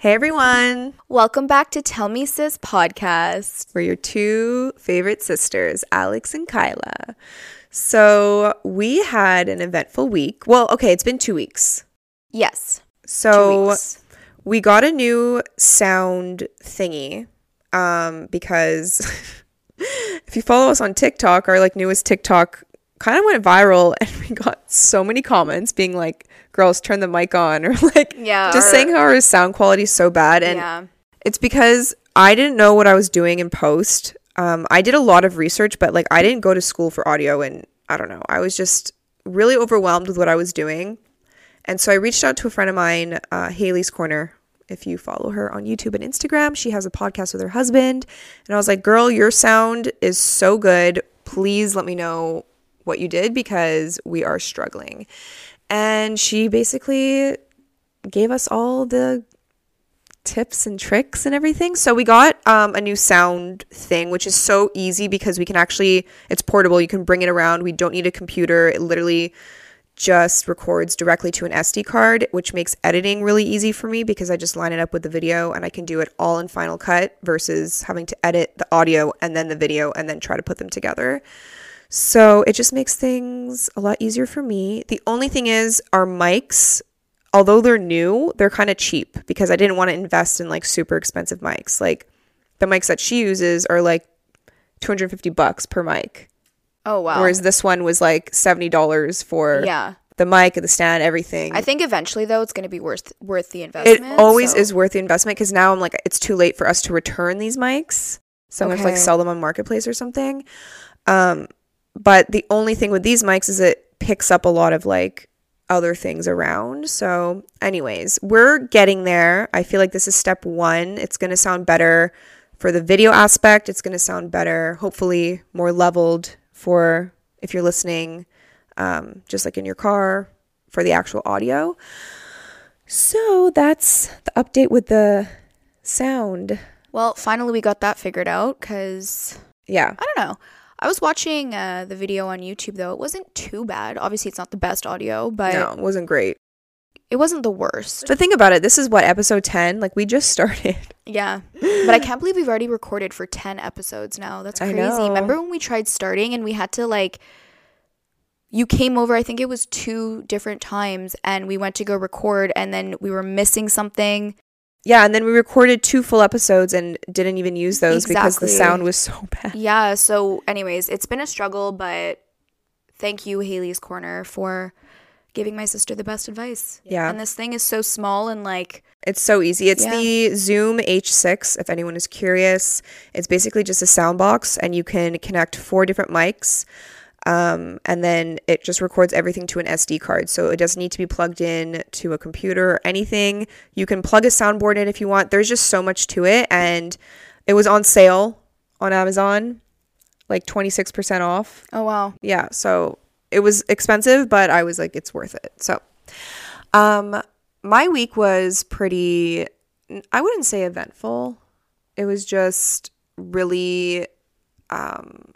Hey everyone, Welcome back to Tell Me Sis podcast. we're your two favorite sisters, Alex and Kyla. So we had an eventful week. Well, okay, it's been two weeks. Yes. So weeks. we got a new sound thingy um, because if you follow us on TikTok, our like newest TikTok kind of went viral, and we got so many comments being like, "Girls, turn the mic on," or like, Yeah, just our- saying how our sound quality is so bad, and yeah. It's because I didn't know what I was doing in post. Um, I did a lot of research, but like I didn't go to school for audio, and I don't know. I was just really overwhelmed with what I was doing, and so I reached out to a friend of mine, uh, Haley's Corner. If you follow her on YouTube and Instagram, she has a podcast with her husband, and I was like, "Girl, your sound is so good. Please let me know what you did because we are struggling." And she basically gave us all the tips and tricks and everything. So we got um, a new sound thing, which is so easy because we can actually, it's portable. You can bring it around. We don't need a computer. It literally just records directly to an SD card, which makes editing really easy for me because I just line it up with the video and I can do it all in Final Cut versus having to edit the audio and then the video and then try to put them together. So it just makes things a lot easier for me. The only thing is, our mics although they're new, they're kind of cheap because I didn't want to invest in like super expensive mics. Like the mics that she uses are like 250 bucks per mic, Oh wow. whereas this one was like $70 for yeah. the mic and the stand, everything. I think eventually though it's going to be worth worth the investment. it always so- is worth the investment because now I'm like, it's too late for us to return these mics. So I'm going to like sell them on Marketplace or something. Um, but the only thing with these mics is it picks up a lot of like other things around. So, anyways, we're getting there. I feel like this is step one. It's going to sound better for the video aspect. It's going to sound better, hopefully, more leveled for if you're listening, um, just like in your car for the actual audio. So, that's the update with the sound. Well, finally we got that figured out cuz Yeah. I don't know. I was watching uh, the video on YouTube though. It wasn't too bad. Obviously it's not the best audio, but No, it wasn't great. it wasn't the worst. But think about it. This is what episode 10, like we just started. Yeah. But I can't believe we've already recorded for 10 episodes now. That's crazy. Remember when we tried starting and we had to like you came over, I think it was two different times and we went to go record and then we were missing something. Yeah, and then we recorded two full episodes and didn't even use those because the sound was so bad. Yeah, so anyways, it's been a struggle, but thank you Haley's Corner for giving my sister the best advice. Yeah. And this thing is so small and like It's so easy. It's Yeah. the Zoom H6 if anyone is curious. It's basically just a sound box and you can connect four different mics. Um, and then it just records everything to an SD card. So it doesn't need to be plugged in to a computer or anything. You can plug a soundboard in if you want. There's just so much to it. And it was on sale on Amazon, like 26% off. oh wow. yeah so it was expensive but i was like it's worth it so um my week was pretty i wouldn't say eventful it was just really um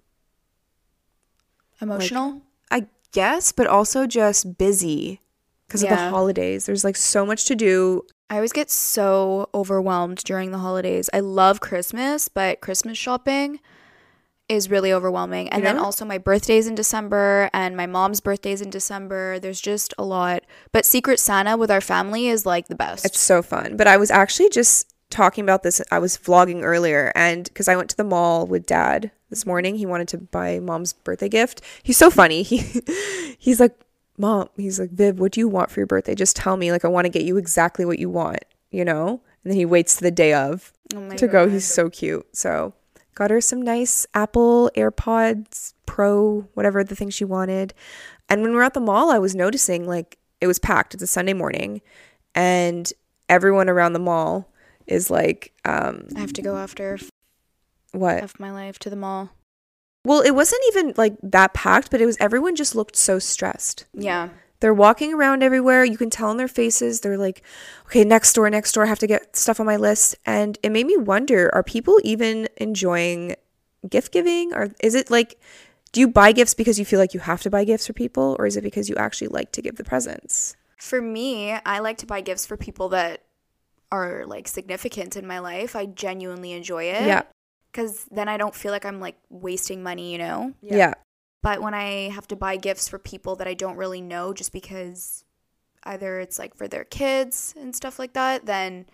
Emotional? i guess but also just busy because of the holidays there's like so much to do I always get so overwhelmed during the holidays. I love Christmas, but Christmas shopping is really overwhelming. And then also my birthday's in December and my mom's birthday's in December. There's just a lot. But Secret Santa with our family is like the best. It's so fun. But I was actually just talking about this. I was vlogging earlier, and because I went to the mall with dad this morning, he wanted to buy mom's birthday gift. He's so funny. He he's like, Mom, he's like, Viv, what do you want for your birthday? Just tell me. Like, I want to get you exactly what you want, you know? And then he waits to the day of Oh to go. He's so cute. So got her some nice Apple AirPods Pro, whatever the thing she wanted. And when we were at the mall, I was noticing like it was packed. It's a Sunday morning, and everyone around the mall is like, um, I have to go after what? Of my life to the mall. Well, it wasn't even like that packed, but it was everyone just looked so stressed. Yeah. They're walking around everywhere. You can tell in their faces. They're like, okay, next door, next door. I have to get stuff on my list. And it made me wonder are people even enjoying gift giving? Or is it like, do you buy gifts because you feel like you have to buy gifts for people? Or is it because you actually like to give the presents? For me, I like to buy gifts for people that are like significant in my life, I genuinely enjoy it. Yeah. Cuz then I don't feel like I'm like wasting money, you know? Yeah. But when I have to buy gifts for people that I don't really know just because either it's like for their kids and stuff like that, then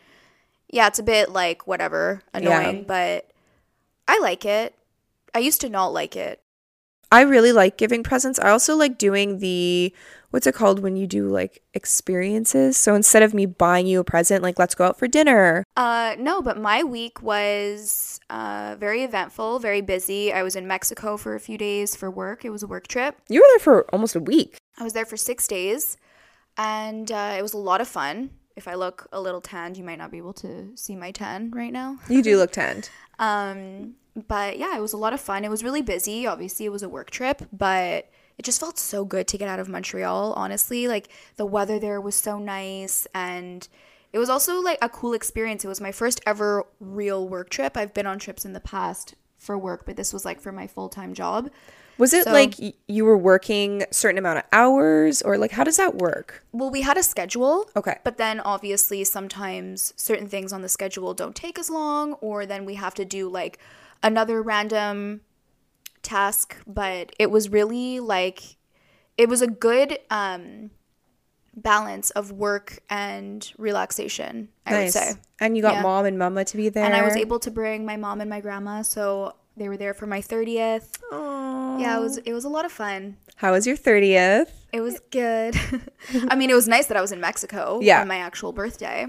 yeah, it's a bit like whatever, annoying, Yeah. but I like it. I used to not like it. I really like giving presents. I also like doing the what's it called when you do like experiences. So instead of me buying you a present, like let's go out for dinner. Uh, no, but my week was uh, very eventful, very busy. I was in Mexico for a few days for work. It was a work trip. You were there for almost a week. I was there for six days, and uh, it was a lot of fun. If I look a little tanned, you might not be able to see my tan right now. You do look tanned. Um, but yeah, it was a lot of fun. It was really busy. Obviously, it was a work trip, but it just felt so good to get out of Montreal, honestly. Like the weather there was so nice and it was also like a cool experience. It was my first ever real work trip. I've been on trips in the past for work, but this was like for my full-time job. Was it So- like you were working certain amount of hours or like how does that work? Well, we had a schedule. Okay. But then obviously sometimes certain things on the schedule don't take as long or then we have to do like another random task, but it was really like it was a good um balance of work and relaxation, I would say. And you got Yeah. mom and mama to be there. And I was able to bring my mom and my grandma, so they were there for my 30th. Yeah, it was it was a lot of fun. How was your 30th? It was good. I mean, it was nice that I was in Mexico Yeah. on my actual birthday.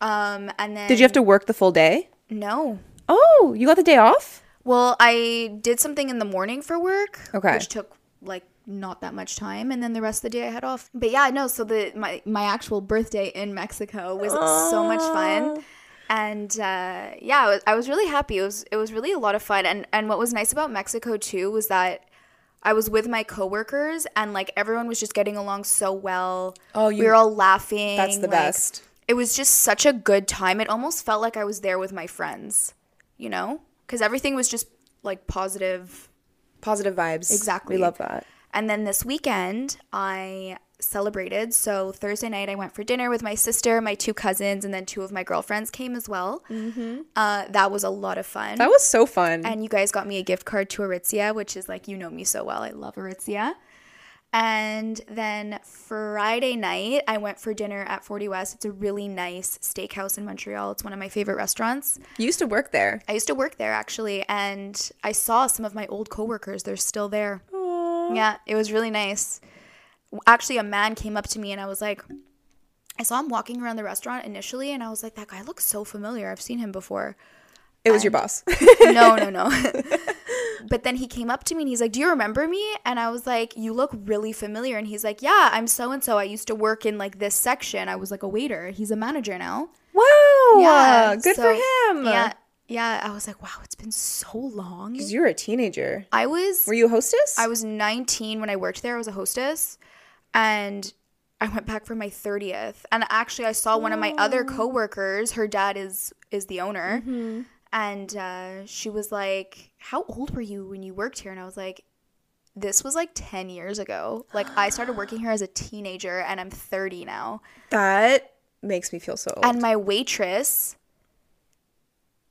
Um, and then Did you have to work the full day? No. Oh, you got the day off? Well, I did something in the morning for work, Okay. which took like not that much time, and then the rest of the day I had off. But yeah, no. So the my my actual birthday in Mexico was so much fun. And uh, yeah, I was, I was really happy. It was it was really a lot of fun. And and what was nice about Mexico too was that I was with my coworkers and like everyone was just getting along so well. Oh, we you- were all laughing. That's the like, best. It was just such a good time. It almost felt like I was there with my friends, you know, because everything was just like positive. Positive vibes. Exactly. We love that. And then this weekend, I celebrated. So Thursday night, I went for dinner with my sister, my two cousins, and then two of my girlfriends came as well. Mm-hmm. Uh, that was a lot of fun. That was so fun. and you guys got me a gift card to Aritzia, which is like, you know me so well. I love Aritzia. And then Friday night, I went for dinner at 40 West. It's a really nice steakhouse in Montreal. It's one of my favorite restaurants. you used to work there. I used to work there actually, and I saw some of my old coworkers. They're still there. Aww. Yeah, it was really nice. Actually, a man came up to me and I was like, I saw him walking around the restaurant initially, and I was like, that guy looks so familiar. I've seen him before. It was your boss. No, no, no. but then he came up to me and he's like, Do you remember me? And I was like, You look really familiar. And he's like, Yeah, I'm so and so. I used to work in like this section. I was like a waiter. He's a manager now. wow. Yeah. Good so- for him. Yeah. Yeah. I was like, Wow, it's been so long. Because you were a teenager. I was Were you a hostess? I was 19 when I worked there. I was a hostess. And I went back for my 30th. And actually I saw one of my other oh. coworkers, her dad is is the owner. Mm-hmm. And uh, she was like, "How old were you when you worked here?" And I was like, "This was like 10 years ago. Like I started working here as a teenager and I'm 30 now." that makes me feel so old. And my waitress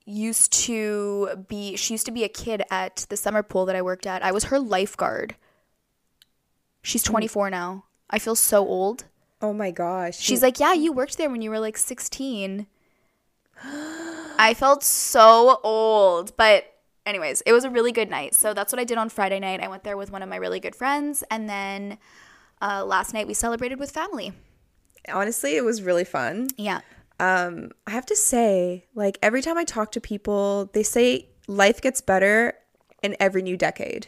used to be she used to be a kid at the summer pool that I worked at. I was her lifeguard. She's 24 now. I feel so old. oh my gosh. She's like, "Yeah, you worked there when you were like 16." I felt so old, but anyways, it was a really good night. So that's what I did on Friday night. I went there with one of my really good friends, and then uh, last night we celebrated with family. honestly, it was really fun. Yeah. Um, I have to say, like every time I talk to people, they say life gets better in every new decade.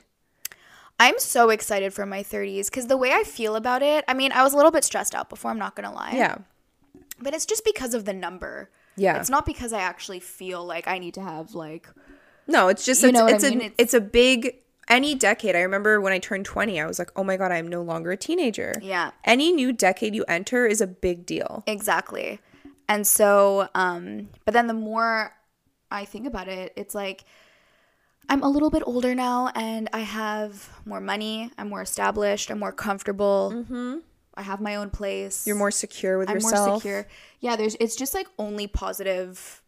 I'm so excited for my 30s because the way I feel about it, I mean, I was a little bit stressed out before, I'm not going to lie. Yeah. But it's just because of the number. Yeah. It's not because I actually feel like I need to have, like, No, it's just You it's, know what I mean? a It's- it's a big any decade. I remember when I turned 20, I was like, "Oh my god, I'm no longer a teenager." Yeah. Any new decade you enter is a big deal. Exactly. And so, um, but then the more I think about it, it's like I'm a little bit older now and I have more money, I'm more established, I'm more comfortable. Mm-hmm. I have my own place. You're more secure with I'm yourself. more secure. Yeah, there's it's just like only positive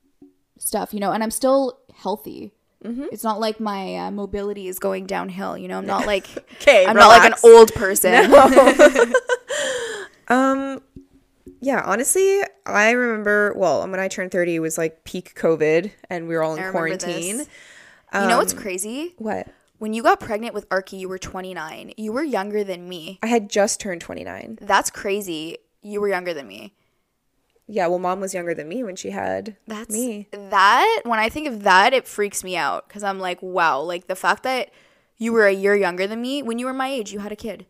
stuff, you know, and I'm still healthy. Mm-hmm. It's not like my uh, mobility is going downhill, you know. I'm not like okay, I'm not like an old person. Um, yeah, honestly, I remember. Well, when I turned thirty, it was like peak COVID, and we were all in quarantine. this. you know Um, what's crazy? What? When you got pregnant with Arky, you were 29. You were younger than me. I had just turned twenty nine. That's crazy. You were younger than me. Yeah, well, mom was younger than me when she had That's me. That when I think of that, it freaks me out because I'm like, wow, like the fact that you were a year younger than me when you were my age, you had a kid.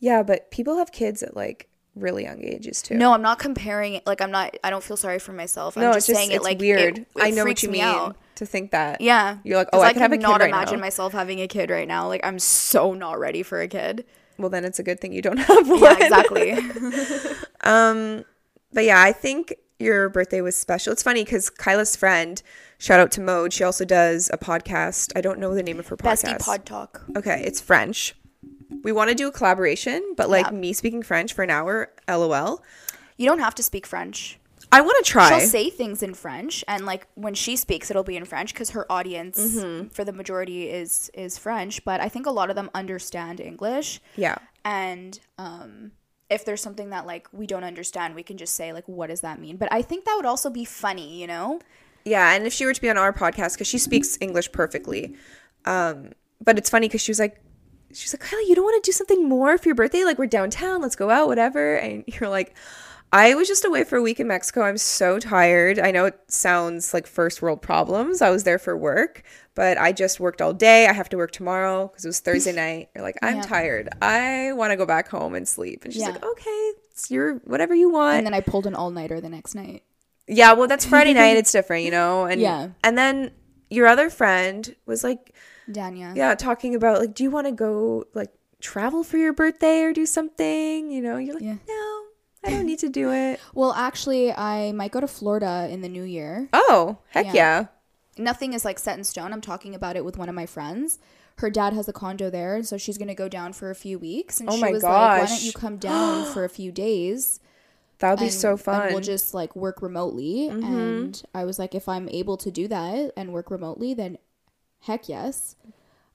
Yeah, but people have kids at like really young ages too. No, I'm not comparing it. Like I'm not. I don't feel sorry for myself. I'm no, just, it's just saying it's it like weird. it I know what you mean out. To think that. Yeah, You're like, oh, I, could have a kid not right imagine now. myself having a kid right now. Like I'm so not ready for a kid. well, then it's a good thing you don't have one. Yeah, exactly. Um, but yeah, I think your birthday was special. It's funny because Kyla's friend, shout out to Maude, she also does a podcast. I don't know the name of her podcast. Bestie Pod Talk. Okay, it's French. We want to do a collaboration, but like Yeah. me speaking French for an hour, lol. You don't have to speak French. I want to try. She'll say things in French, and like when she speaks, it'll be in French because her audience, Mm-hmm. for the majority, is is French. But I think a lot of them understand English, yeah. and um, if there's something that like we don't understand, we can just say like, "What does that mean?" But I think that would also be funny, you know? Yeah, and if she were to be on our podcast, because she speaks English perfectly, um, but it's funny because she was like, she's like, Kyla, you don't want to do something more for your birthday? Like we're downtown, let's go out, whatever. And you're like, I was just away for a week in Mexico. I'm so tired. I know it sounds like first world problems. I was there for work, but I just worked all day. I have to work tomorrow because it was Thursday night. You're like, I'm Yeah. tired. I want to go back home and sleep. And she's Yeah. like, okay, it's your whatever you want. And then I pulled an all nighter the next night. Yeah, well, that's Friday night. It's different, you know. And Yeah. and then your other friend was like, Danya. yeah, talking about like, do you want to go like travel for your birthday or do something? You know, you're like, Yeah. no, I don't need to do it. Well, actually, I might go to Florida in the new year. Oh, heck Yeah. yeah. nothing is like set in stone. I'm talking about it with one of my friends. Her dad has a condo there, and so she's gonna go down for a few weeks. And Oh she my was like, "Why don't you come down for a few days? That would be and, so and fun. we'll just like work remotely." Mm-hmm. And I was like, "If I'm able to do that and work remotely, then heck yes,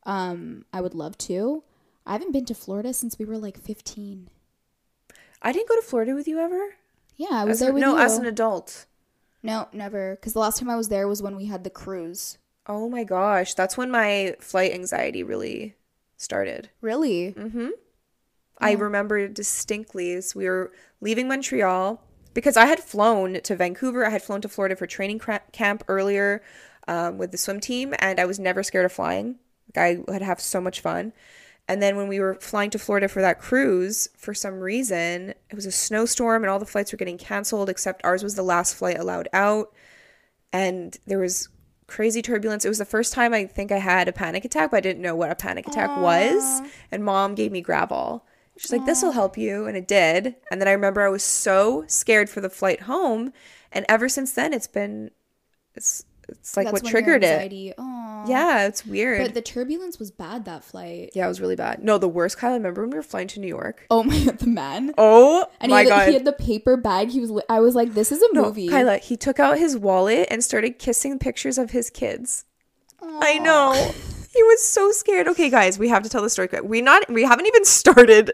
um, I would love to." I haven't been to Florida since we were like 15. I didn't go to Florida with you ever. Yeah, I was As there an- with no, you. as an adult. no, never. Because the last time I was there was when we had the cruise. Oh my gosh, that's when my flight anxiety really started. Really? Mm-hmm. I remember distinctly as we were leaving Montreal because I had flown to Vancouver. I had flown to Florida for training camp earlier um, with the swim team, and I was never scared of flying. Like I would have so much fun. And then when we were flying to Florida for that cruise, for some reason, it was a snowstorm and all the flights were getting canceled, except ours was the last flight allowed out. And there was crazy turbulence. It was the first time I think I had a panic attack, but I didn't know what a panic attack was. And mom gave me Gravol. She's like, this will help you. And it did. And then I remember I was so scared for the flight home. And ever since then, it's been, it's, it's like That's what triggered it. anxiety- Aw. Yeah, it's weird. But the turbulence was bad that flight. yeah, it was really bad. No, the worst, Kyle, I remember when we were flying to New York. Oh my god, the man. Oh And my he, had, God. he had the paper bag. He was. li- I was like, "This is a no, movie." Kyla, he took out his wallet and started kissing pictures of his kids. I know. He was so scared. Okay, guys, we have to tell the story. quick. We not we haven't even started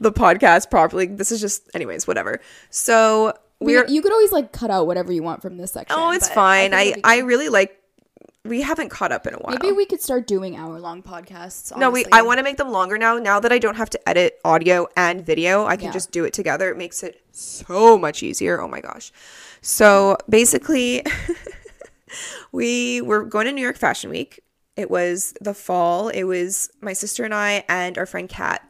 the podcast properly. This is just anyways, whatever. So We- we're you could always like cut out whatever you want from this section. Oh, it's fine. think I I really like we haven't caught up in a while. maybe we could start doing hour long podcasts. No, we. I want to make them longer now. Now that I don't have to edit audio and video, I can Yeah. just do it together. It makes it so much easier. Oh my gosh. So, basically we were going to New York Fashion Week. It was the fall. It was my sister and I and our friend Kat.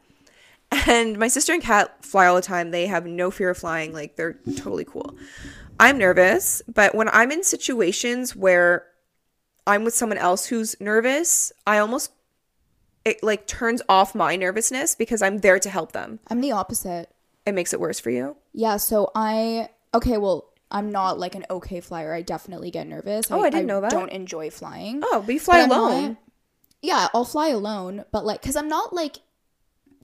And my sister and Kat fly all the time. They have no fear of flying. Like they're totally cool. I'm nervous, but when I'm in situations where I'm with someone else who's nervous, I almost it like turns off my nervousness because I'm there to help them. I'm the opposite. It makes it worse for you. Yeah. So I. Okay. Well, I'm not like an okay flyer. I definitely get nervous. Oh, I didn't know that. Don't enjoy flying. Oh, but you fly But alone. not- yeah, I'll fly alone, but like, cause I'm not like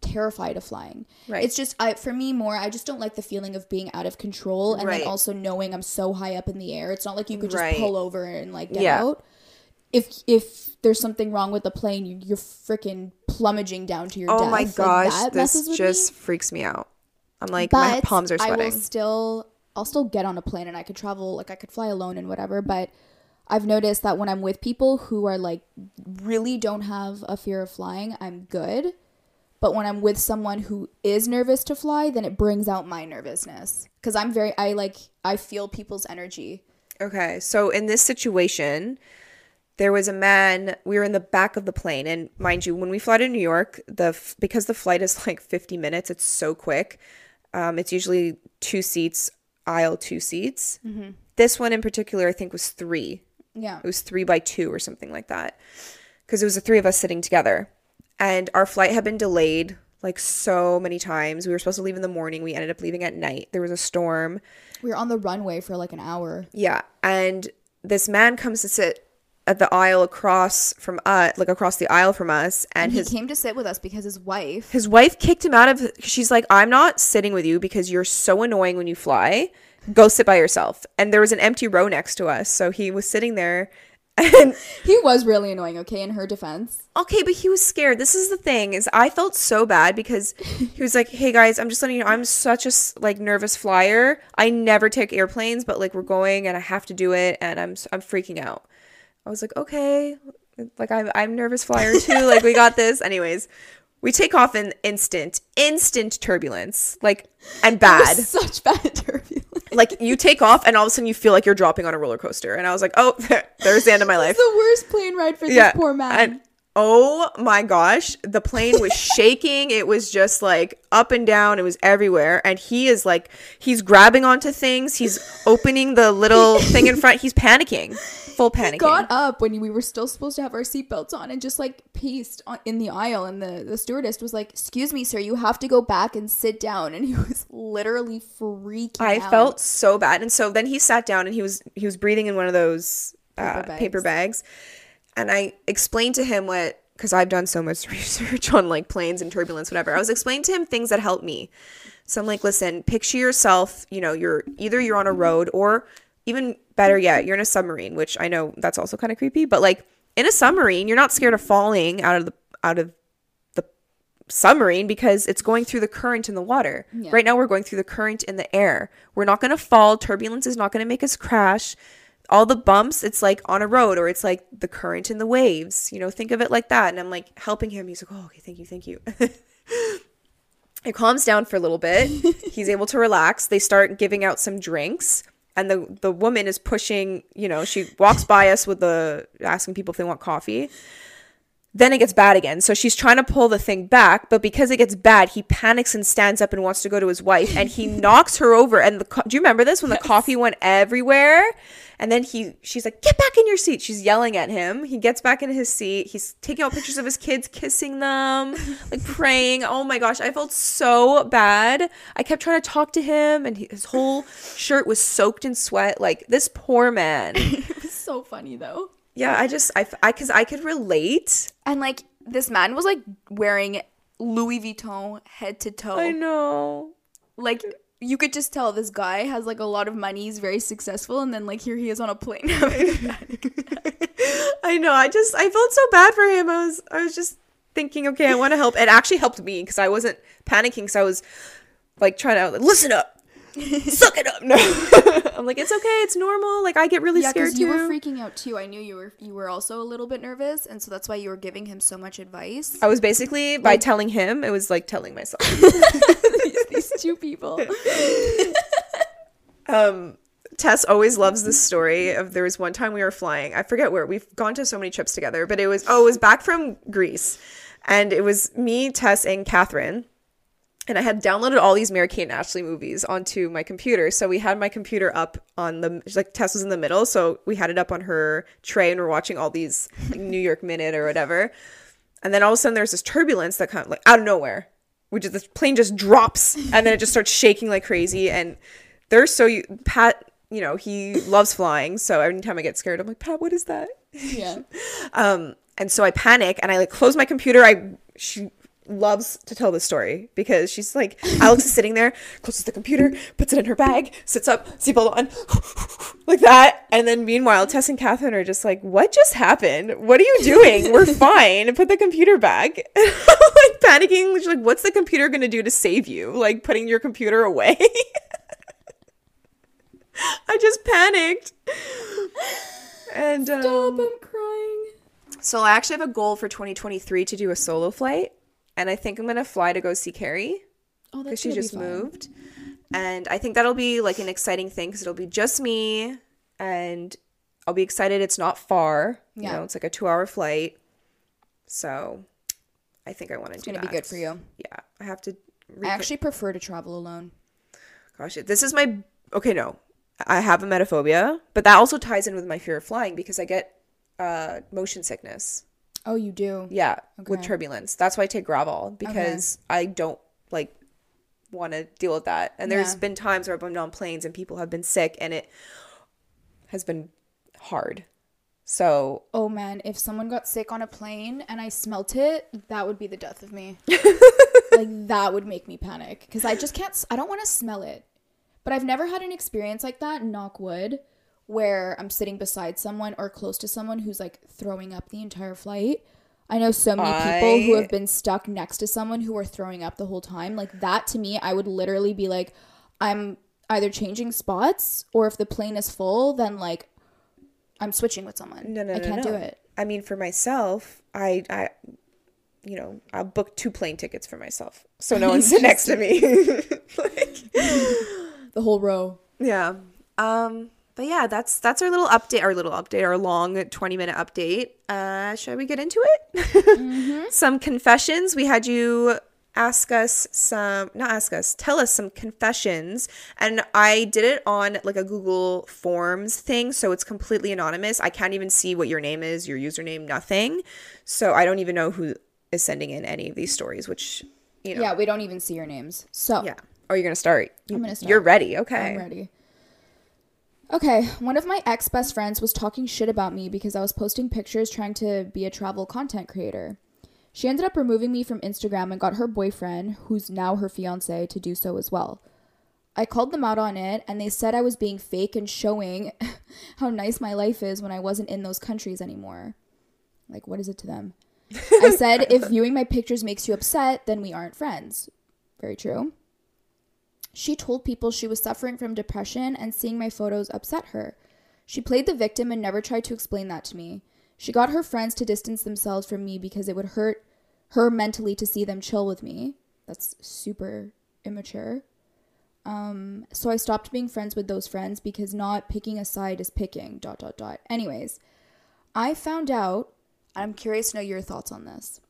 terrified of flying. Right. It's just I for me more I just don't like the feeling of being out of control and Right. then also knowing I'm so high up in the air. It's not like you could just Right. pull over and like get Yeah. out. If if there's something wrong with the plane, you, you're freaking plummeting down to your death. Oh death. my Like, gosh, that this just me. freaks me out. I'm like my palms are sweating. I will still I'll still get on a plane and I could travel like I could fly alone and whatever, but I've noticed that when I'm with people who are like really don't have a fear of flying, I'm good. But when I'm with someone who is nervous to fly, then it brings out my nervousness cuz I'm very I like I feel people's energy. Okay, so in this situation, there was a man. We were in the back of the plane, and mind you, when we fly to New York, the f- because the flight is like fifty minutes, it's so quick. Um, it's usually two seats, aisle two seats. This one in particular, I think, was three. Yeah. It was three by two or something like that, because it was the three of us sitting together, and our flight had been delayed like so many times. We were supposed to leave in the morning. We ended up leaving at night. There was a storm. We were on the runway for like an hour. Yeah, and this man comes to sit at the aisle across from us, like across the aisle from us, and And he his came to sit with us because his wife his wife kicked him out of. She's like, "I'm not sitting with you because you're so annoying when you fly. Go sit by yourself." And there was an empty row next to us, so he was sitting there. And he was really annoying, okay, in her defense. okay, but he was scared. This is the thing is, I felt so bad because he was like, "Hey guys, I'm just letting you know, I'm such a like nervous flyer. I never take airplanes, but like we're going and I have to do it, and I'm I'm freaking out." I was like, "Okay, like I'm I'm nervous flyer too. like we got this." Anyways, we take off in instant instant turbulence, like and bad. Such bad turbulence. Like you take off and all of a sudden you feel like you're dropping on a roller coaster, and I was like, "Oh, there's the end of my life." It's the worst plane ride for this poor man. And oh my gosh, the plane was shaking. It was just like up and down. It was everywhere. And he is like, he's grabbing onto things. He's opening the little thing in front. He's panicking, full panicking. got up when we were still supposed to have our seatbelts on and just like paced on, in the aisle and the, the stewardess was like excuse me sir you have to go back and sit down and he was literally freaking out. I out. felt so bad. And so then he sat down and he was he was breathing in one of those uh, Paper paper, bags. bags. And I explained to him what because I've done so much research on like planes and turbulence, whatever. I was explaining to him things that helped me. So I'm like, listen, picture yourself, you know, you're either you're on a road or even better yet, you're in a submarine, which I know that's also kind of creepy, but like in a submarine, you're not scared of falling out of the out of the submarine because it's going through the current in the water. Yeah. Right now we're going through the current in the air. We're not going to fall. Turbulence is not going to make us crash. All the bumps, it's like on a road or it's like the current in the waves. You know, think of it like that. And I'm like helping him. He's like, "Oh, okay, thank you, thank you." it calms down for a little bit. He's able to relax. They start giving out some drinks. And the, the woman is pushing, you know, she walks by us with the asking people if they want coffee then it gets bad again. So she's trying to pull the thing back, but because it gets bad, he panics and stands up and wants to go to his wife, and he knocks her over. And the co- do you remember this when the coffee went everywhere? And then he, she's like, "Get back in your seat!" She's yelling at him. He gets back in his seat. He's taking out pictures of his kids, kissing them, like praying. Oh my gosh, I felt so bad. I kept trying to talk to him, and he, his whole shirt was soaked in sweat. Like this poor man. it was so funny though Yeah, I just, I, I, cause I could relate. And like this man was like wearing Louis Vuitton head to toe. I know. Like you could just tell this guy has like a lot of money, he's very successful, and then like here he is on a plane. I know. I just I felt so bad for him. I was I was just thinking, okay, I want to help. It actually helped me because I wasn't panicking. Because I was like trying to listen up, suck it up. No, I'm like it's okay. It's normal. Like I get really yeah scared too. you were freaking out too i knew you were you were also a little bit nervous and so that's why you were giving him so much advice I was basically by telling him, it was like telling myself. these, these two people um Tess always loves this story of there was one time we were flying. I forget where. We've gone to so many trips together, but it was oh, it was back from Greece. And it was me, Tess, and Catherine. And I had downloaded all these Mary Kate and Ashley movies onto my computer. So we had my computer up on the like Tess was in the middle, so we had it up on her tray and we're watching all these like New York Minute or whatever. And then all of a sudden there's this turbulence that kind of like out of nowhere, which is the plane just drops and then it just starts shaking like crazy. And they're so you Pat, you know, he loves flying. So every time I get scared, I'm like, Pat, what is that? yeah Um, and so I panic and I like close my computer. I she loves to tell this story because she's like, Alex is sitting there, closes the computer, puts it in her bag, sits up, seatbelt on, like that. And then meanwhile, Tess and Catherine are just like, what just happened? What are you doing? We're fine. Put the computer back. like panicking. She's like, what's the computer going to do to save you? Like putting your computer away. I just panicked. And um, Stop, I'm crying. so I actually have a goal for 2023 to do a solo flight, and I think I'm gonna fly to go see Carrie Oh, because she gonna be just moved, and I think that'll be like an exciting thing because it'll be just me, and I'll be excited. It's not far, you Yeah. know, it's like a two-hour flight, so I think I want to do It's gonna be good for you. Yeah, I have to. I actually prefer to travel alone. Gosh, this is my okay. No, I have emetophobia, but that also ties in with my fear of flying because I get uh, motion sickness. Oh, you do? Yeah, with turbulence. That's why I take Gravol because I don't like want to deal with that. And there's Yeah. been times where I've been on planes and people have been sick and it has been hard. So Oh man, if someone got sick on a plane and I smelt it, that would be the death of me. like that would make me panic because I just can't. I don't want to smell it. But I've never had an experience like that. Knock wood, where I'm sitting beside someone or close to someone who's like throwing up the entire flight. I know so many people who have been stuck next to someone who are throwing up the whole time. Like that to me, I would literally be like, I'm either changing spots or if the plane is full, then like I'm switching with someone. no, no, no. I no, can't no. do it. I mean, for myself, I, I, you know, I'll book two plane tickets for myself, so no one's next to me. like, The whole row. Yeah. Um, but yeah, that's that's our little update, our little update, our long 20 minute update. Uh, shall we get into it? some confessions. We had you ask us some not ask us, tell us some confessions. And I did it on like a Google Forms thing, so it's completely anonymous. I can't even see what your name is, your username, nothing. So I don't even know who is sending in any of these stories, which you know. Yeah, we don't even see your names. So Yeah. Oh, you're gonna start. I'm gonna start. You're ready. Okay. I'm ready. Okay, one of my ex best friends was talking shit about me because I was posting pictures trying to be a travel content creator. She ended up removing me from Instagram and got her boyfriend, who's now her fiance, to do so as well. I called them out on it and they said I was being fake and showing how nice my life is when I wasn't in those countries anymore. Like, what is it to them? I said, if viewing my pictures makes you upset, then we aren't friends. Very true. She told people she was suffering from depression and seeing my photos upset her. She played the victim and never tried to explain that to me. She got her friends to distance themselves from me because it would hurt her mentally to see them chill with me. That's super immature. Um, so I stopped being friends with those friends because not picking a side is picking. Dot dot dot. Anyways, I found out. I'm curious to know your thoughts on this.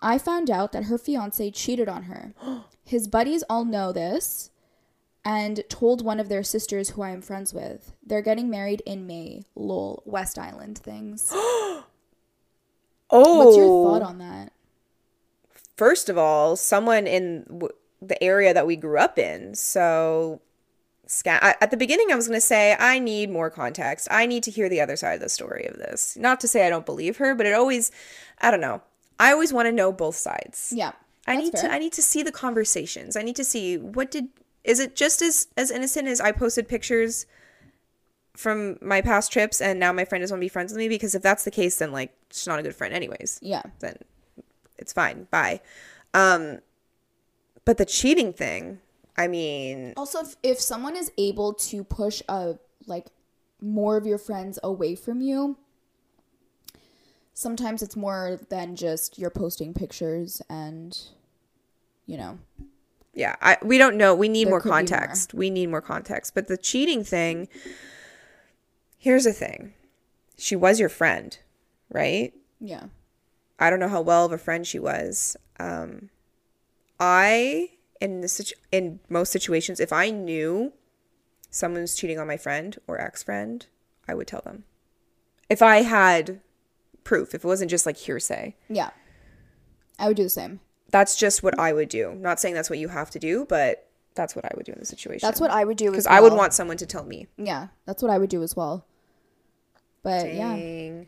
I found out that her fiance cheated on her. His buddies all know this and told one of their sisters who I am friends with. They're getting married in May. Lol. West Island things. Oh, What's your oh. thought on that? first of all, someone in w- the area that we grew up in. So, sca- I, at the beginning, I was going to say, I need more context. I need to hear the other side of the story of this. Not to say I don't believe her, but it always, I don't know. I always want to know both sides. Yeah. I need fair. to I need to see the conversations. I need to see what did is it just as as innocent as I posted pictures from my past trips and now my friend doesn't want to be friends with me because if that's the case then like she's not a good friend anyways Yeah. then it's fine. Bye. Um, but the cheating thing, I mean, Also, if, if someone is able to push a like more of your friends away from you, sometimes it's more than just you're posting pictures and you know. Yeah, I, we don't know. We need There more be more. context. We need more context. But the cheating thing, here's the thing she was your friend, right? Yeah. I don't know how well of a friend she was. Um, I in this situ- in most situations, if I knew someone's cheating on my friend or ex friend, I would tell them. If I had proof, if it wasn't just like hearsay, Yeah. I would do the same. That's just what I would do. Not saying that's what you have to do, but that's what I would do in the situation. That's what I would do because as I would want someone to tell me. Yeah, that's what I would do as well. But yeah,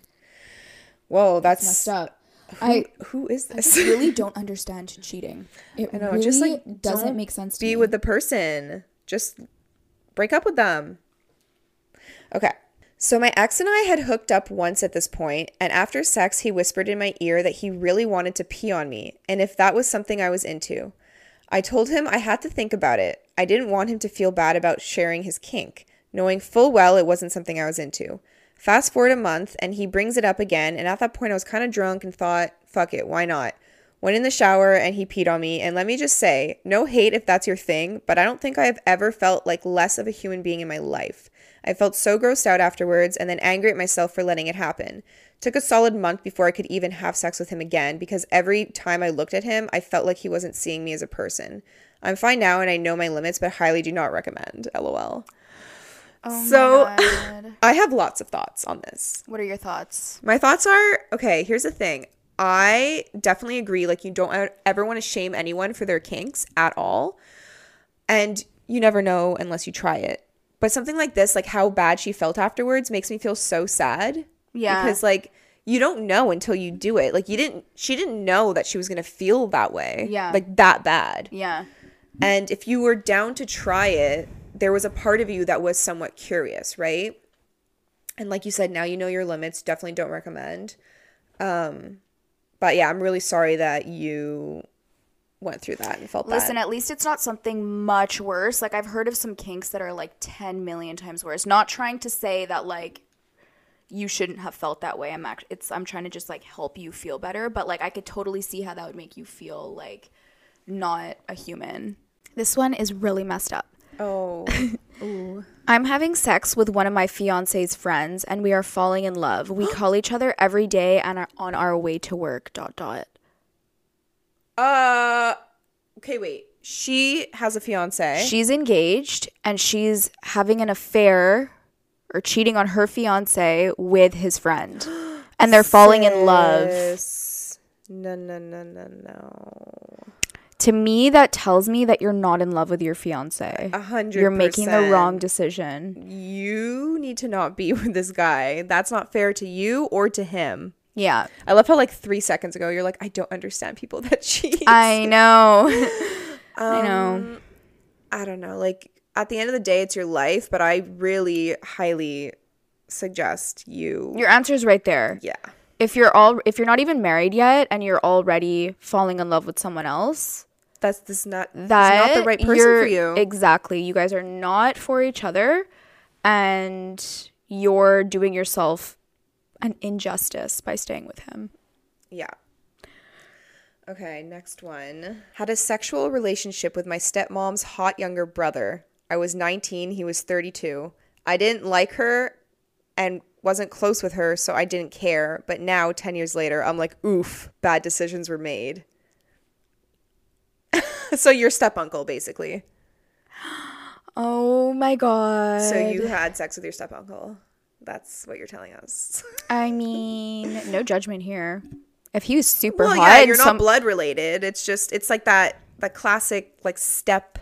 Whoa, that's messed up. I Who is this? I really don't understand cheating. It I know, really just like doesn't make sense to be me. with the person. Just break up with them. Okay. So my ex and I had hooked up once at this point, and after sex, he whispered in my ear that he really wanted to pee on me, and if that was something I was into. I told him I had to think about it. I didn't want him to feel bad about sharing his kink, knowing full well it wasn't something I was into. Fast forward a month, and he brings it up again, and at that point, I was kind of drunk and thought, fuck it, why not? Went in the shower and he peed on me. And let me just say, no hate if that's your thing, but I don't think I have ever felt like less of a human being in my life. I felt so grossed out afterwards and then angry at myself for letting it happen. Took a solid month before I could even have sex with him again because every time I looked at him, I felt like he wasn't seeing me as a person. I'm fine now and I know my limits, but highly do not recommend. LOL. Oh So- I have lots of thoughts on this. what are your thoughts? My thoughts are okay, here's the thing. I definitely agree. Like, you don't ever want to shame anyone for their kinks at all. And you never know unless you try it. But something like this, like how bad she felt afterwards, makes me feel so sad. Yeah. Because, like, you don't know until you do it. Like, you didn't, she didn't know that she was going to feel that way. Yeah. Like, that bad. Yeah. And if you were down to try it, there was a part of you that was somewhat curious, right? And like you said, now you know your limits. Definitely don't recommend. Um, but yeah, I'm really sorry that you went through that and felt Listen, at least it's not something much worse. Like I've heard of some kinks that are like 10 million times worse. Not trying to say that like you shouldn't have felt that way. I'm act- it's I'm trying to just like help you feel better, but like I could totally see how that would make you feel like not a human. This one is really messed up. Oh, Ooh. I'm having sex with one of my fiance's friends and we are falling in love. We call each other every day and are on our way to work. Dot dot. Uh, okay, wait. She has a fiance. She's engaged and she's having an affair or cheating on her fiance with his friend. And they're falling in love. No, no, no, no, no. To me, that tells me that you're not in love with your fiance. A hundred. You're making the wrong decision. You need to not be with this guy. That's not fair to you or to him. Yeah. I love how like three seconds ago you're like, I don't understand people that cheat. I know. I know. Um, I don't know. Like at the end of the day, it's your life, but I really highly suggest you. Your answer's right there. yeah. If you're all if you're not even married yet and you're already falling in love with someone else, That's this not is that not the right person for you. Exactly. You guys are not for each other and you're doing yourself an injustice by staying with him. Yeah. Okay, next one. Had a sexual relationship with my stepmom's hot younger brother. I was 19, he was 32. I didn't like her and wasn't close with her, so I didn't care. But now, 10 years later, I'm like, oof, bad decisions were made. so, your step uncle, basically. Oh my god. So, you had sex with your step uncle. That's what you're telling us. I mean, no judgment here. If he was super well, hot, yeah, you're not some- blood related. It's just, it's like that, the classic, like, step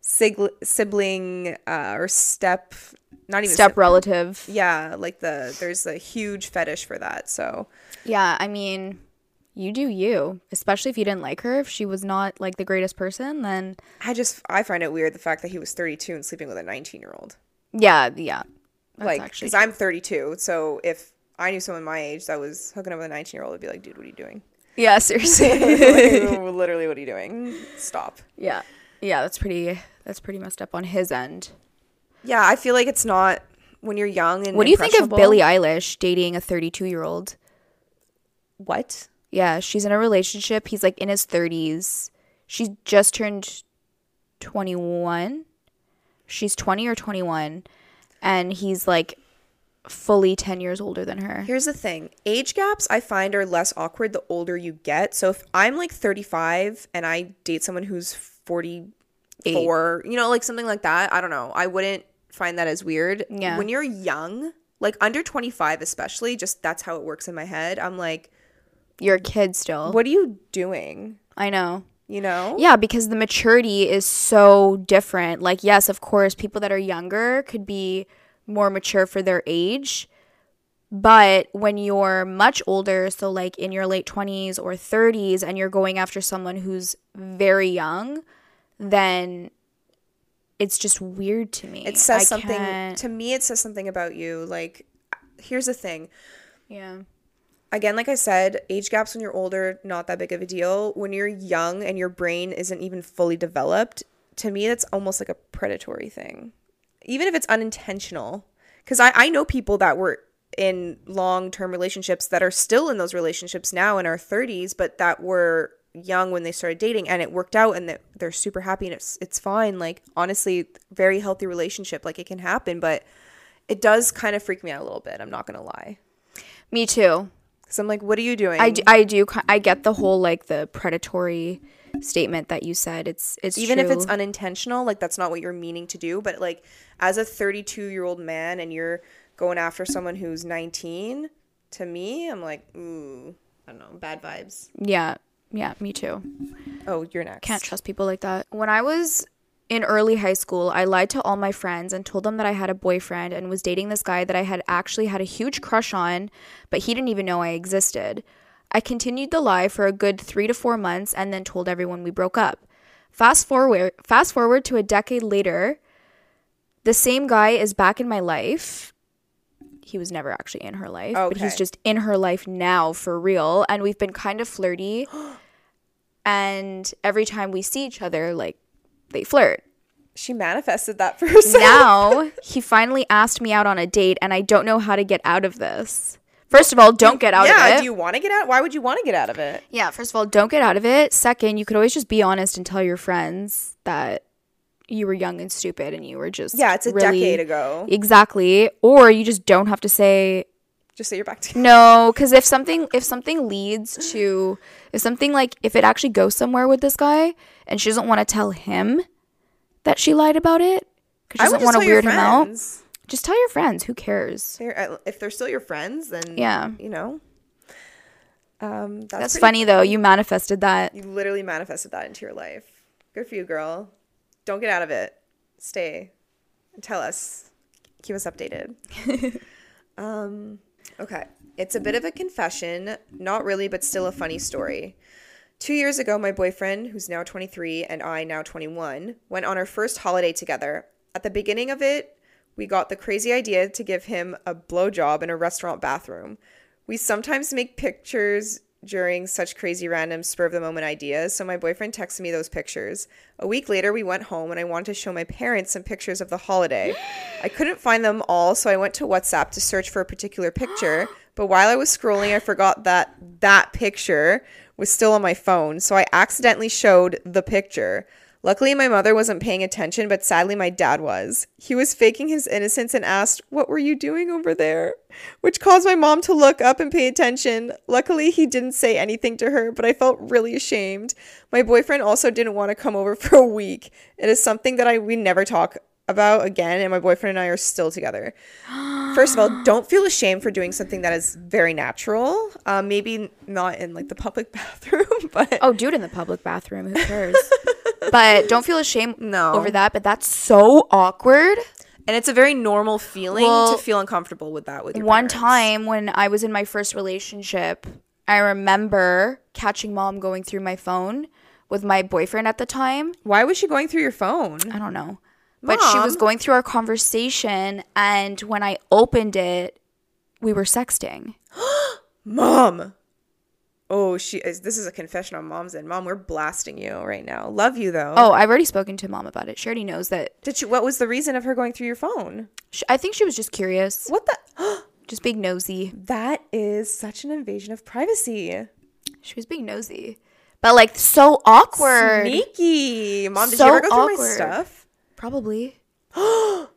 sig- sibling uh, or step, not even step relative. Yeah, like the, there's a huge fetish for that. So, Yeah, I mean, you do you. Especially if you didn't like her. If she was not like the greatest person, then I just, I find it weird the fact that he was 32 and sleeping with a 19 year old. yeah, yeah. That's like because i'm 32 so if i knew someone my age that was hooking up with a 19 year old i'd be like dude what are you doing yeah, seriously. Like, literally what are you doing stop yeah, yeah. That's pretty. That's pretty messed up on his end. yeah i feel like it's not when you're young and What do you think of Billie Eilish dating a 32 year old? what Yeah, she's in a relationship. He's like in his 30s. She's just turned 21. She's 20 or 21. And he's like fully 10 years older than her. here's the thing age gaps i find are less awkward the older you get so if i'm like 35 and i date someone who's 44 you know like something like that i don't know i wouldn't find that as weird Yeah. when you're young like under 25 especially just that's how it works in my head i'm like You're a kid still. what are you doing I know. You know Yeah, because the maturity is so different. Like, yes, of course, people that are younger could be more mature for their age, But when you're much older, so like in your late 20s or 30s, and you're going after someone who's very young, then it's just weird to me. It says I something can't- to me. It says something about you. Like, here's the thing. yeah. Again, like I said, age gaps when you're older, not that big of a deal. When you're young and your brain isn't even fully developed, to me, that's almost like a predatory thing, even if it's unintentional. Because I, I know people that were in long term relationships that are still in those relationships now in our 30s, but that were young when they started dating and it worked out and they're super happy and it's it's fine. Like honestly, very healthy relationship. Like it can happen, but it does kind of freak me out a little bit. I'm not gonna lie. Me too. Because I'm like, what are you doing? I do, I do. I get the whole like the predatory statement that you said. It's it's even if it's unintentional like that's not what you're meaning to do but like as a 32 year old man and you're going after someone who's 19 to me i'm like ooh i don't know bad vibes yeah yeah me too. oh you're next Can't trust people like that. When I was in early high school, I lied to all my friends and told them that I had a boyfriend and was dating this guy that I had actually had a huge crush on, but he didn't even know I existed. I continued the lie for a good 3 to 4 months and then told everyone we broke up. Fast forward fast forward to a decade later, the same guy is back in my life. He was never actually in her life, but he's just in her life now for real and we've been kind of flirty. and every time we see each other like they flirt. she manifested that for herself Now, he finally asked me out on a date and I don't know how to get out of this. First of all, don't get out yeah of it. Yeah, do you want to get out why would you want to get out of it yeah, first of all, don't get out of it. Second, you could always just be honest and tell your friends that you were young and stupid and you were just yeah it's a really- decade ago Exactly. Or you just don't have to say just say you're back together no cuz if something if something leads to if something like if it actually goes somewhere with this guy and she doesn't want to tell him that she lied about it cuz she doesn't want to weird him out, just tell your friends, who cares? They're- uh, if they're still your friends then Yeah. you know um that's, That's funny though. You manifested that. You literally manifested that into your life. Good for you, girl. Don't get out of it. Stay. And tell us. Keep us updated. um, okay. It's a bit of a confession. Not really, but still a funny story. Two years ago, my boyfriend, who's now 23, and I, now 21, went on our first holiday together. At the beginning of it, we got the crazy idea to give him a blowjob in a restaurant bathroom. We sometimes make pictures during such crazy random spur of the moment ideas, so my boyfriend texted me those pictures. A week later, we went home and I wanted to show my parents some pictures of the holiday. I couldn't find them all, so I went to WhatsApp to search for a particular picture, but while I was scrolling, I forgot that that picture was still on my phone, so I accidentally showed the picture. Luckily, my mother wasn't paying attention, but sadly, my dad was. He was faking his innocence and asked, What were you doing over there? Which caused my mom to look up and pay attention. Luckily, he didn't say anything to her, but I felt really ashamed. My boyfriend also didn't want to come over for a week. It is something that I we never talk about again, and my boyfriend and I are still together. First of all, don't feel ashamed for doing something that is very natural. Um, maybe not in like the public bathroom, but Oh, do it in the public bathroom. Who cares? but don't feel ashamed No. over that. But that's so awkward. And it's a very normal feeling Well, to feel uncomfortable with that with your One parents. time when I was in my first relationship, I remember catching mom going through my phone with my boyfriend at the time. Why was she going through your phone? I don't know. But she was going through our conversation, and when I opened it, we were sexting. Mom. Oh, she is this is a confession on mom's end. Mom, we're blasting you right now. Love you though. Oh, I've already spoken to mom about it. She already knows that. Did she what was the reason of her going through your phone? She, I think she was just curious, What the just being nosy. That is such an invasion of privacy. She was being nosy, but like so awkward. Sneaky. Mom, did So you ever go through my stuff? Probably.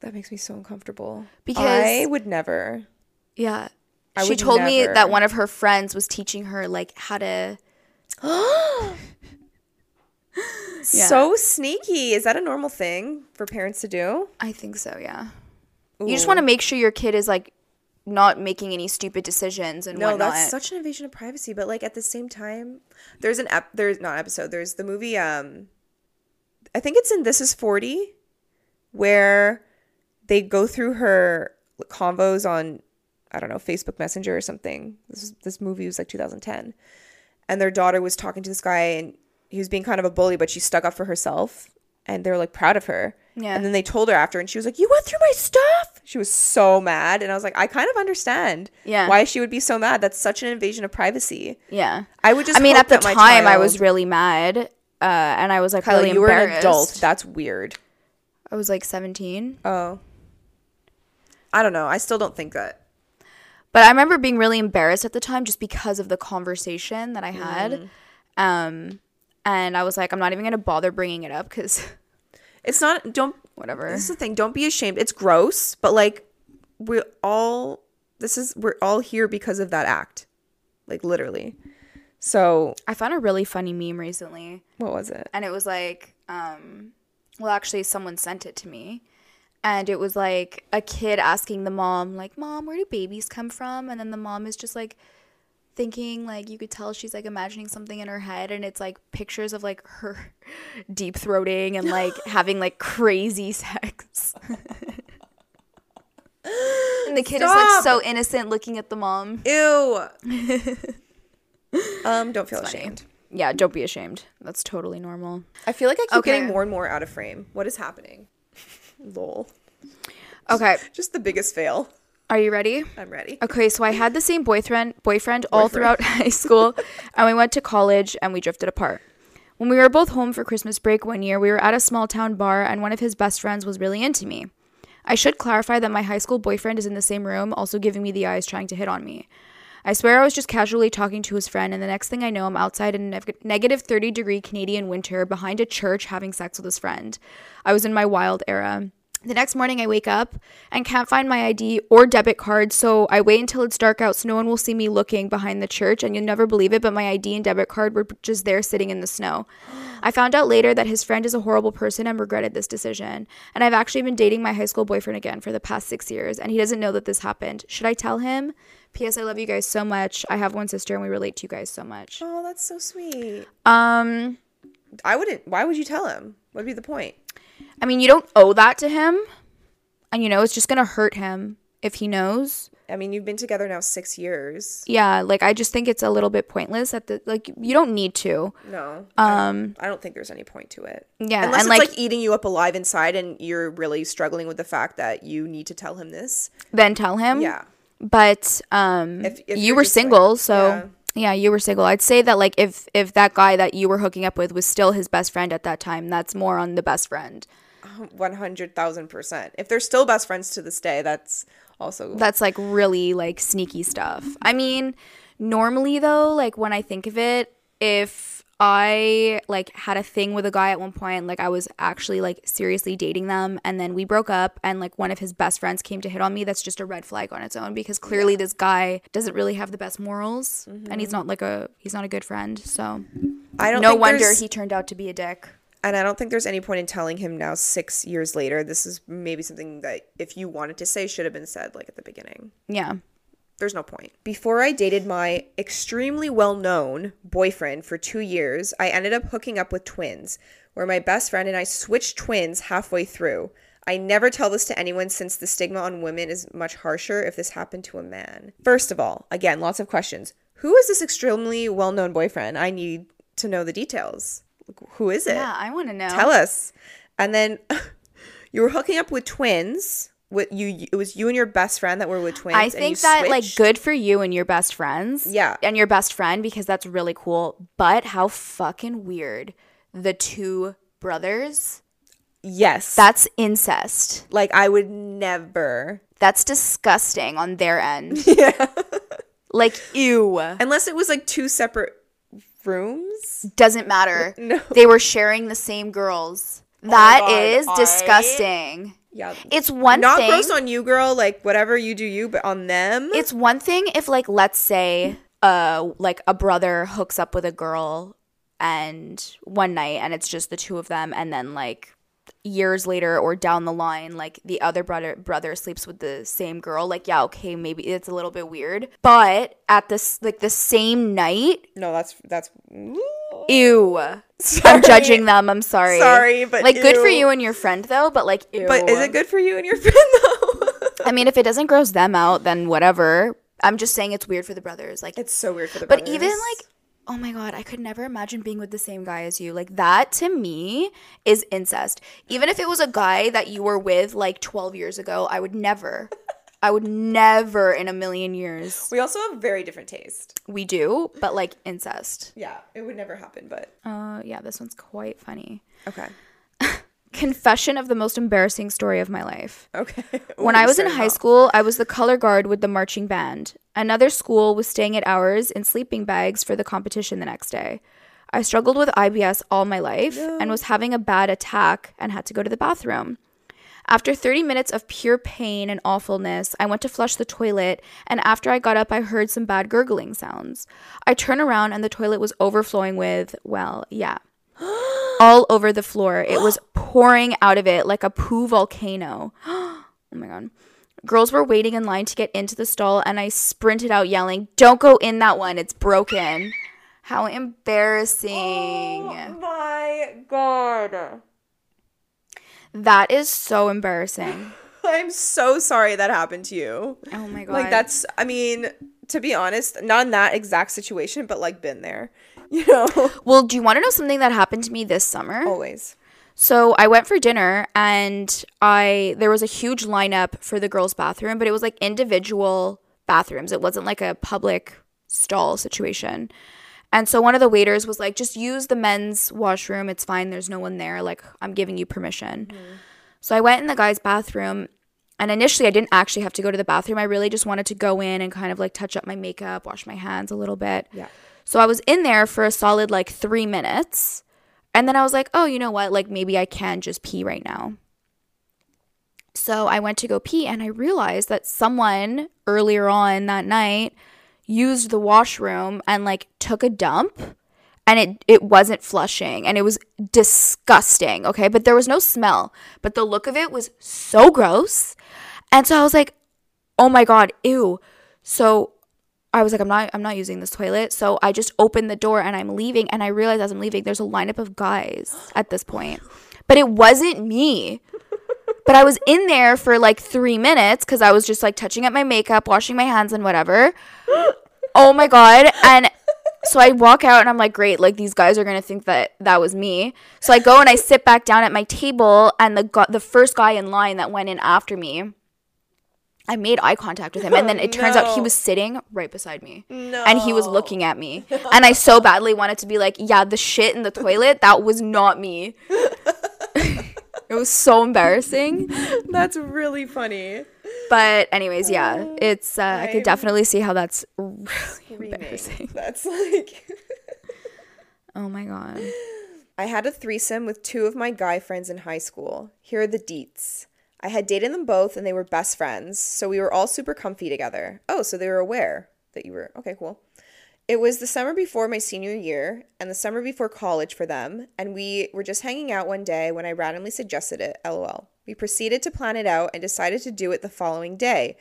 That makes me so uncomfortable. Because- I would never. Yeah. I she told me that one of her friends was teaching her like how to So sneaky. Is that a normal thing for parents to do? I think so, yeah. You just want to make sure your kid is like not making any stupid decisions and No, whatnot. that's such an invasion of privacy. But like at the same time, there's an ep- there's not episode. There's the movie. Um, I think it's in This Is Forty, where they go through her convos on I don't know, Facebook Messenger or something. This this movie was like 2010. And their daughter was talking to this guy and he was being kind of a bully, but she stuck up for herself and they were like proud of her. Yeah. And then they told her after and she was like, "You went through my stuff." She was so mad and I was like, "I kind of understand Yeah. why she would be so mad. That's such an invasion of privacy." Yeah. I would just I mean, at the time, I was really mad, uh, and I was like Kyla, really you were an adult. That's weird. I was like 17. Oh. I don't know. I still don't think that. But I remember being really embarrassed at the time just because of the conversation that I had. Mm. Um, and I was like, I'm not even going to bother bringing it up because It's not don't whatever. This is the thing. Don't be ashamed. It's gross, but like we're all this is we're all here because of that act. Like literally. So, I found a really funny meme recently. what was it? and it was like um well actually someone sent it to me and it was like a kid asking the mom like mom where do babies come from and then the mom is just like thinking like you could tell she's like imagining something in her head and it's like pictures of like her deep throating and like having like crazy sex and the kid is like so innocent looking at the mom Ew. Um, don't feel ashamed. yeah don't be ashamed that's totally normal I feel like I keep Okay. getting more and more out of frame. What is happening? Lol. okay Just the biggest fail. are you ready I'm ready. Okay, so I had the same boyfriend boyfriend all Boyfriend. throughout high school, and we went to college and we drifted apart. When we were both home for Christmas break one year, we were at a small town bar, and one of his best friends was really into me. I should clarify that my high school boyfriend is in the same room, also giving me the eyes, trying to hit on me. I swear I was just casually talking to his friend, and the next thing I know, I'm outside in a negative 30 degree Canadian winter behind a church having sex with his friend. I was in my wild era. The next morning, I wake up and can't find my ID or debit card, so I wait until it's dark out so no one will see me looking behind the church. And you'll never believe it, but my ID and debit card were just there sitting in the snow. I found out later that his friend is a horrible person and regretted this decision. And I've actually been dating my high school boyfriend again for the past six years, and he doesn't know that this happened. Should I tell him? P.S. I love you guys so much. I have one sister, and we relate to you guys so much. Oh, that's so sweet. Um, I wouldn't. Why would you tell him? What'd be the point? I mean, you don't owe that to him, and you know it's just gonna hurt him if he knows. I mean, you've been together now six years. Yeah, like I just think it's a little bit pointless at the like you don't need to. No. Um, I don't think there's any point to it. yeah, Unless and it's like, like, eating you up alive inside and you're really struggling with the fact that you need to tell him this. then tell him. Yeah. But um If- if you were just, like- single, so yeah. yeah. you were single. I'd say that like if if that guy that you were hooking up with was still his best friend at that time, that's more on the best friend. 100,000%. If they're still best friends to this day, that's also. That's like really like sneaky stuff. I mean, normally though, like when I think of it, if I like had a thing with a guy at one point, like I was actually like seriously dating them and then we broke up and like one of his best friends came to hit on me, that's just a red flag on its own because clearly this guy doesn't really have the best morals and he's mm-hmm. not like a he's not a good friend. So I don't no think wonder he turned out to be a dick. And I don't think there's any point in telling him now, six years later. This is maybe something that if you wanted to say, should have been said like at the beginning. Yeah. There's no point. Before I dated my extremely well known boyfriend for two years, I ended up hooking up with twins, where my best friend and I switched twins halfway through. I never tell this to anyone since the stigma on women is much harsher if this happened to a man. First of all, again, lots of questions. Who is this extremely well known boyfriend? I need to know the details. Who is it? Yeah, I want to know. Tell us. And then you were hooking up with twins. With you, it was you and your best friend that were with twins. I and you think that like good for you and your best friends. Yeah. And your best friend because that's really cool. But how fucking weird. The two brothers. Yes. That's incest. like I would never. That's disgusting on their end. Yeah. Like ew. Unless it was like two separate rooms. Doesn't matter. No. They were sharing the same girls. Oh that God, is I- disgusting. Yeah. It's one thing. Not thing. gross on you, girl. Like whatever you do, you. But on them, it's one thing if like let's say uh like a brother hooks up with a girl and one night and it's just the two of them and then like years later or down the line like the other brother brother sleeps with the same girl like yeah okay maybe it's a little bit weird but at this like the same night no. That's that's. ew i'm judging them i'm sorry Sorry, but like good for you and your friend though but like ew. But is it good for you and your friend though? I mean, if it doesn't gross them out, then whatever. I'm just saying it's weird for the brothers. Like, It's so weird for the but brothers. But even like, oh my god, I could never imagine being with the same guy as you. Like that to me is incest. Even if it was a guy that you were with like 12 years ago, I would never. I would never in a million years. we also have very different taste. We do, but like incest. Yeah, it would never happen, but Uh, yeah, this one's quite funny. okay. Confession of the most embarrassing story of my life. Okay. When I was in high off. school, I was the color guard with the marching band. Another school was staying at ours in sleeping bags for the competition the next day. I struggled with IBS all my life and was having a bad attack and had to go to the bathroom. After 30 minutes of pure pain and awfulness, I went to flush the toilet, and after I got up, I heard some bad gurgling sounds. I turn around, and the toilet was overflowing with, well, yeah, all over the floor. It was pouring out of it like a poo volcano. oh my god. Girls were waiting in line to get into the stall, and I sprinted out yelling, Don't go in that one, it's broken. How embarrassing. Oh my god. That is so embarrassing. I'm so sorry that happened to you. Oh my god. Like that's I mean, to be honest, not in that exact situation, but like been there. You know? Well, do you want to know something that happened to me this summer? Always. So I went for dinner and I there was a huge lineup for the girls' bathroom, but it was like individual bathrooms. It wasn't like a public stall situation. And so one of the waiters was like, just use the men's washroom. It's fine. There's no one there. Like, I'm giving you permission. Mm-hmm. So I went in the guy's bathroom. And initially, I didn't actually have to go to the bathroom. I really just wanted to go in and kind of like touch up my makeup, wash my hands a little bit. Yeah. So I was in there for a solid like three minutes. And then I was like, oh, you know what? Like maybe I can just pee right now. So I went to go pee and I realized that someone earlier on that night used the washroom and like took a dump and it it wasn't flushing and it was disgusting, okay? But there was no smell, but the look of it was so gross. And so I was like, "Oh my god, ew." So I was like, I'm not I'm not using this toilet. So I just opened the door and I'm leaving and I realized as I'm leaving there's a lineup of guys at this point. But it wasn't me. But I was in there for like 3 minutes cuz I was just like touching up my makeup, washing my hands and whatever. Oh my god. And so I walk out and I'm like, great, like these guys are gonna think that that was me. So I go and I sit back down at my table, and the gu- the first guy in line that went in after me, I made eye contact with him, and then it turns out he was sitting right beside me, No. and he was looking at me, and I so badly wanted to be like, yeah, the shit in the toilet that was not me. it was so embarrassing. That's really funny. But anyways, yeah, it's uh, I could definitely see how that's really Screaming. embarrassing. That's like Oh my god. I had a threesome with two of my guy friends in high school. Here are the deets. I had dated them both and they were best friends, so we were all super comfy together. Oh, so they were aware that you were okay, cool. It was the summer before my senior year and the summer before college for them, and we were just hanging out one day when I randomly suggested it. LOL. We proceeded to plan it out and decided to do it the following day.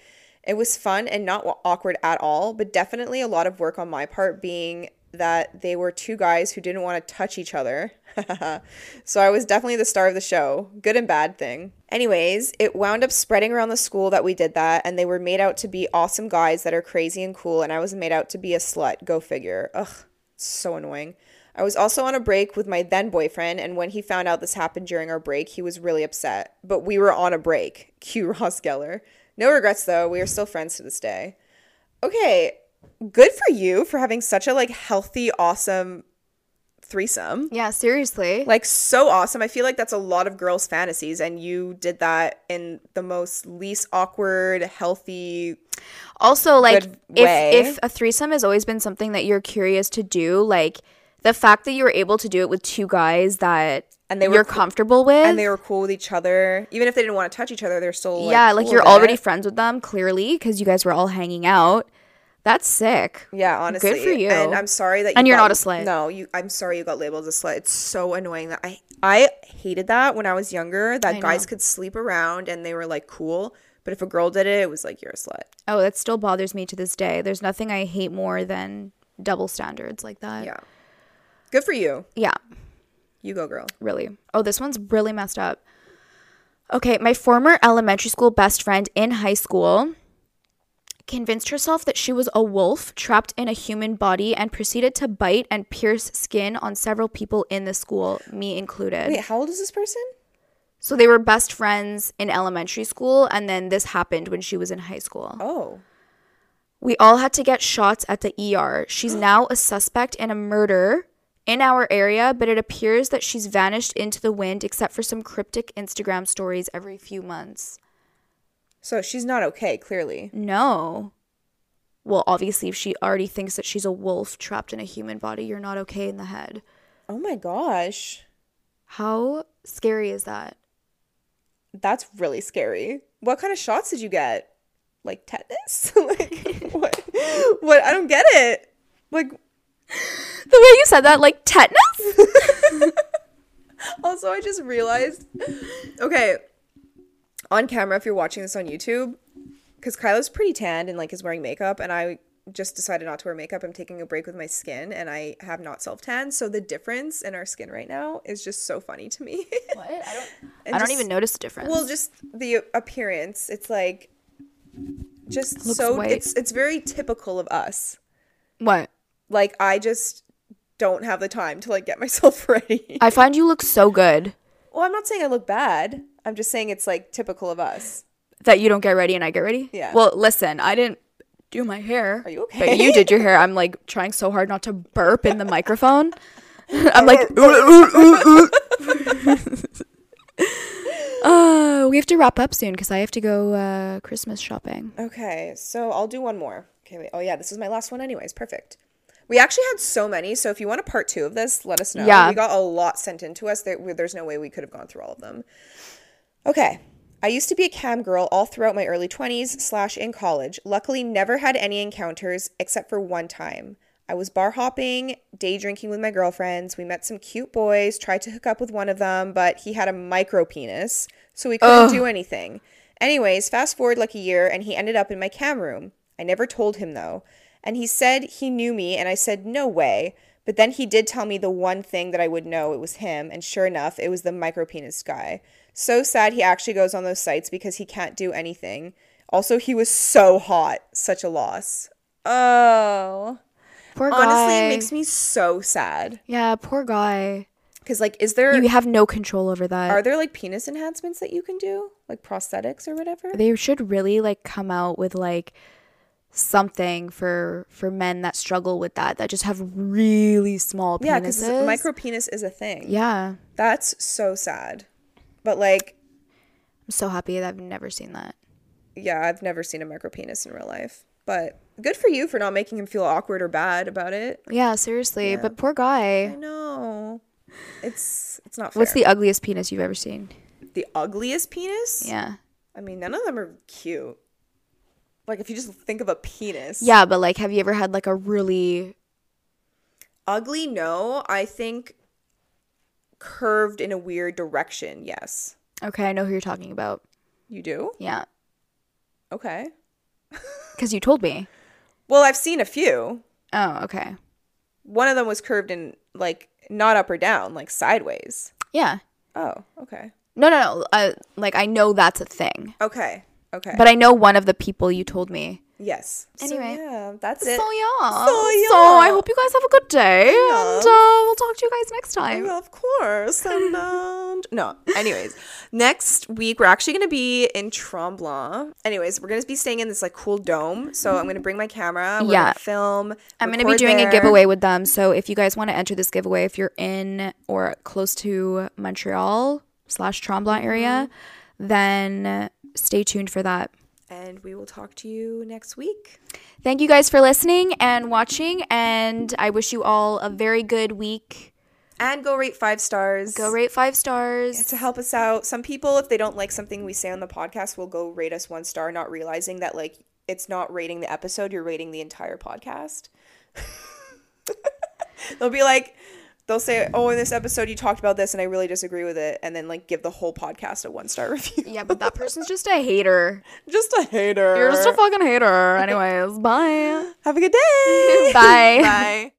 It was fun and not awkward at all, but definitely a lot of work on my part being that they were two guys who didn't want to touch each other. so I was definitely the star of the show. Good and bad thing. Anyways, it wound up spreading around the school that we did that, and they were made out to be awesome guys that are crazy and cool, and I was made out to be a slut. Go figure. Ugh, so annoying. I was also on a break with my then boyfriend, and when he found out this happened during our break, he was really upset. But we were on a break. Cue Ross Geller. No regrets though. We are still friends to this day. Okay, good for you for having such a like healthy, awesome threesome. Yeah, seriously. Like so awesome. I feel like that's a lot of girls' fantasies, and you did that in the most least awkward, healthy. also like if way. if a threesome has always been something that you're curious to do like the fact that you were able to do it with two guys that And they were you're cool- comfortable with And they were cool with each other, even if they didn't want to touch each other. They're still like, yeah like cool you're already it. friends with them clearly because you guys were all hanging out that's sick Yeah, honestly. Good for you. And I'm sorry that you And you're got- not a slut. No, you. I'm sorry you got labeled as a slut. It's so annoying that I I hated that when I was younger. That I guys know. could sleep around and they were like cool, but if a girl did it, it was like you're a slut. oh that still bothers me to this day there's nothing i hate more than double standards like that Yeah. Good for you. yeah You go, girl. really oh this one's really messed up Okay, my former elementary school best friend in high school convinced herself that she was a wolf trapped in a human body and proceeded to bite and pierce skin on several people in the school, me included. Wait, how old is this person? So they were best friends in elementary school, and then this happened when she was in high school. Oh. We all had to get shots at the ER. She's now a suspect in a murder in our area, but it appears that she's vanished into the wind except for some cryptic Instagram stories every few months. So she's not okay, clearly. No. Well, obviously, if she already thinks that she's a wolf trapped in a human body, you're not okay in the head. Oh my gosh. How scary is that? That's really scary. What kind of shots did you get? Like tetanus? like what? What? I don't get it. Like The way you said that, like tetanus? also I just realized Okay. On camera if you're watching this on YouTube cuz Kyla's pretty tanned and like is wearing makeup and I just decided not to wear makeup. I'm taking a break with my skin and I have not self tanned, So the difference in our skin right now is just so funny to me. What? I don't. I don't just- even notice the difference. Well, just the appearance. It's like just Looks so white. it's it's very typical of us. what? Like I just don't have the time to like get myself ready. I find you look so good well, I'm not saying I look bad. I'm just saying it's like typical of us. that you don't get ready and I get ready. Yeah. Well, listen, I didn't do my hair. Are you okay? But you did your hair. I'm like trying so hard not to burp in the microphone. I'm like, "Ooh, ooh, ooh, ooh." uh, we have to wrap up soon because I have to go uh, Christmas shopping. Okay, so I'll do one more. Okay, wait. Oh yeah, this is my last one anyways. Perfect. We actually had so many, so if you want a part two of this, let us know. Yeah. We got a lot sent in to us. There, there's no way we could have gone through all of them. Okay. I used to be a cam girl all throughout my early 20s slash in college. Luckily, never had any encounters except for one time. I was bar hopping, day drinking with my girlfriends. We met some cute boys, tried to hook up with one of them, but he had a micro penis, so we couldn't do anything. Anyways, fast forward like a year, and he ended up in my cam room. I never told him though. And he said he knew me, and I said, no way. But then he did tell me the one thing that I would know it was him, and sure enough, it was the micro penis guy. So sad he actually goes on those sites because he can't do anything. Also, he was so hot. Such a loss. Oh. Poor guy. Honestly, it makes me so sad. yeah, poor guy. Because, like, is there. You have no control over that. Are there like penis enhancements that you can do? Like prosthetics or whatever? they should really like come out with like something for for men that struggle with that that just have really small penises. Yeah, because micro penis is a thing. Yeah, That's so sad. But like, I'm so happy that I've never seen that. yeah, I've never seen a micro penis in real life. But good for you for not making him feel awkward or bad about it. Yeah, seriously, but poor guy. I know. It's it's not fair. What's the ugliest penis you've ever seen? the ugliest penis? Yeah. I mean, none of them are cute. Like if you just think of a penis. Yeah, but like have you ever had like a really Ugly, no. I think curved in a weird direction, yes. Okay, I know who you're talking about. You do? Yeah. Okay. Cuz you told me. Well, I've seen a few. Oh, okay. One of them was curved in like not up or down, like sideways. Yeah. Oh, okay. No, no, no. Uh, like I know that's a thing. Okay. Okay. But I know one of the people you told me. Yes. Anyway. So, yeah, that's So yeah. So, So I hope you guys have a good day, and uh, we'll talk to you guys next time. Yeah, of course. And, no. Anyways, next week we're actually going to be in Tremblant. Anyways, we're going to be staying in this like cool dome. So I'm going to bring my camera. We're Yeah. Gonna film. I'm going to be doing there. a giveaway with them. So if you guys want to enter this giveaway, if you're in or close to Montreal slash Tremblant area, then stay tuned for that. And we will talk to you next week. Thank you guys for listening and watching, and I wish you all a very good week. And go rate five stars. Go rate five stars. to help us out. Some people, if they don't like something we say on the podcast, will go rate us one star, not realizing that like it's not rating the episode, you're rating the entire podcast. they'll be like, they'll say, "Oh, in this episode you talked about this, and I really disagree with it," and then like give the whole podcast a one star review. Yeah, but that person's just a hater. just a hater. You're just a fucking hater. Anyways, bye. Have a good day. Bye. Bye.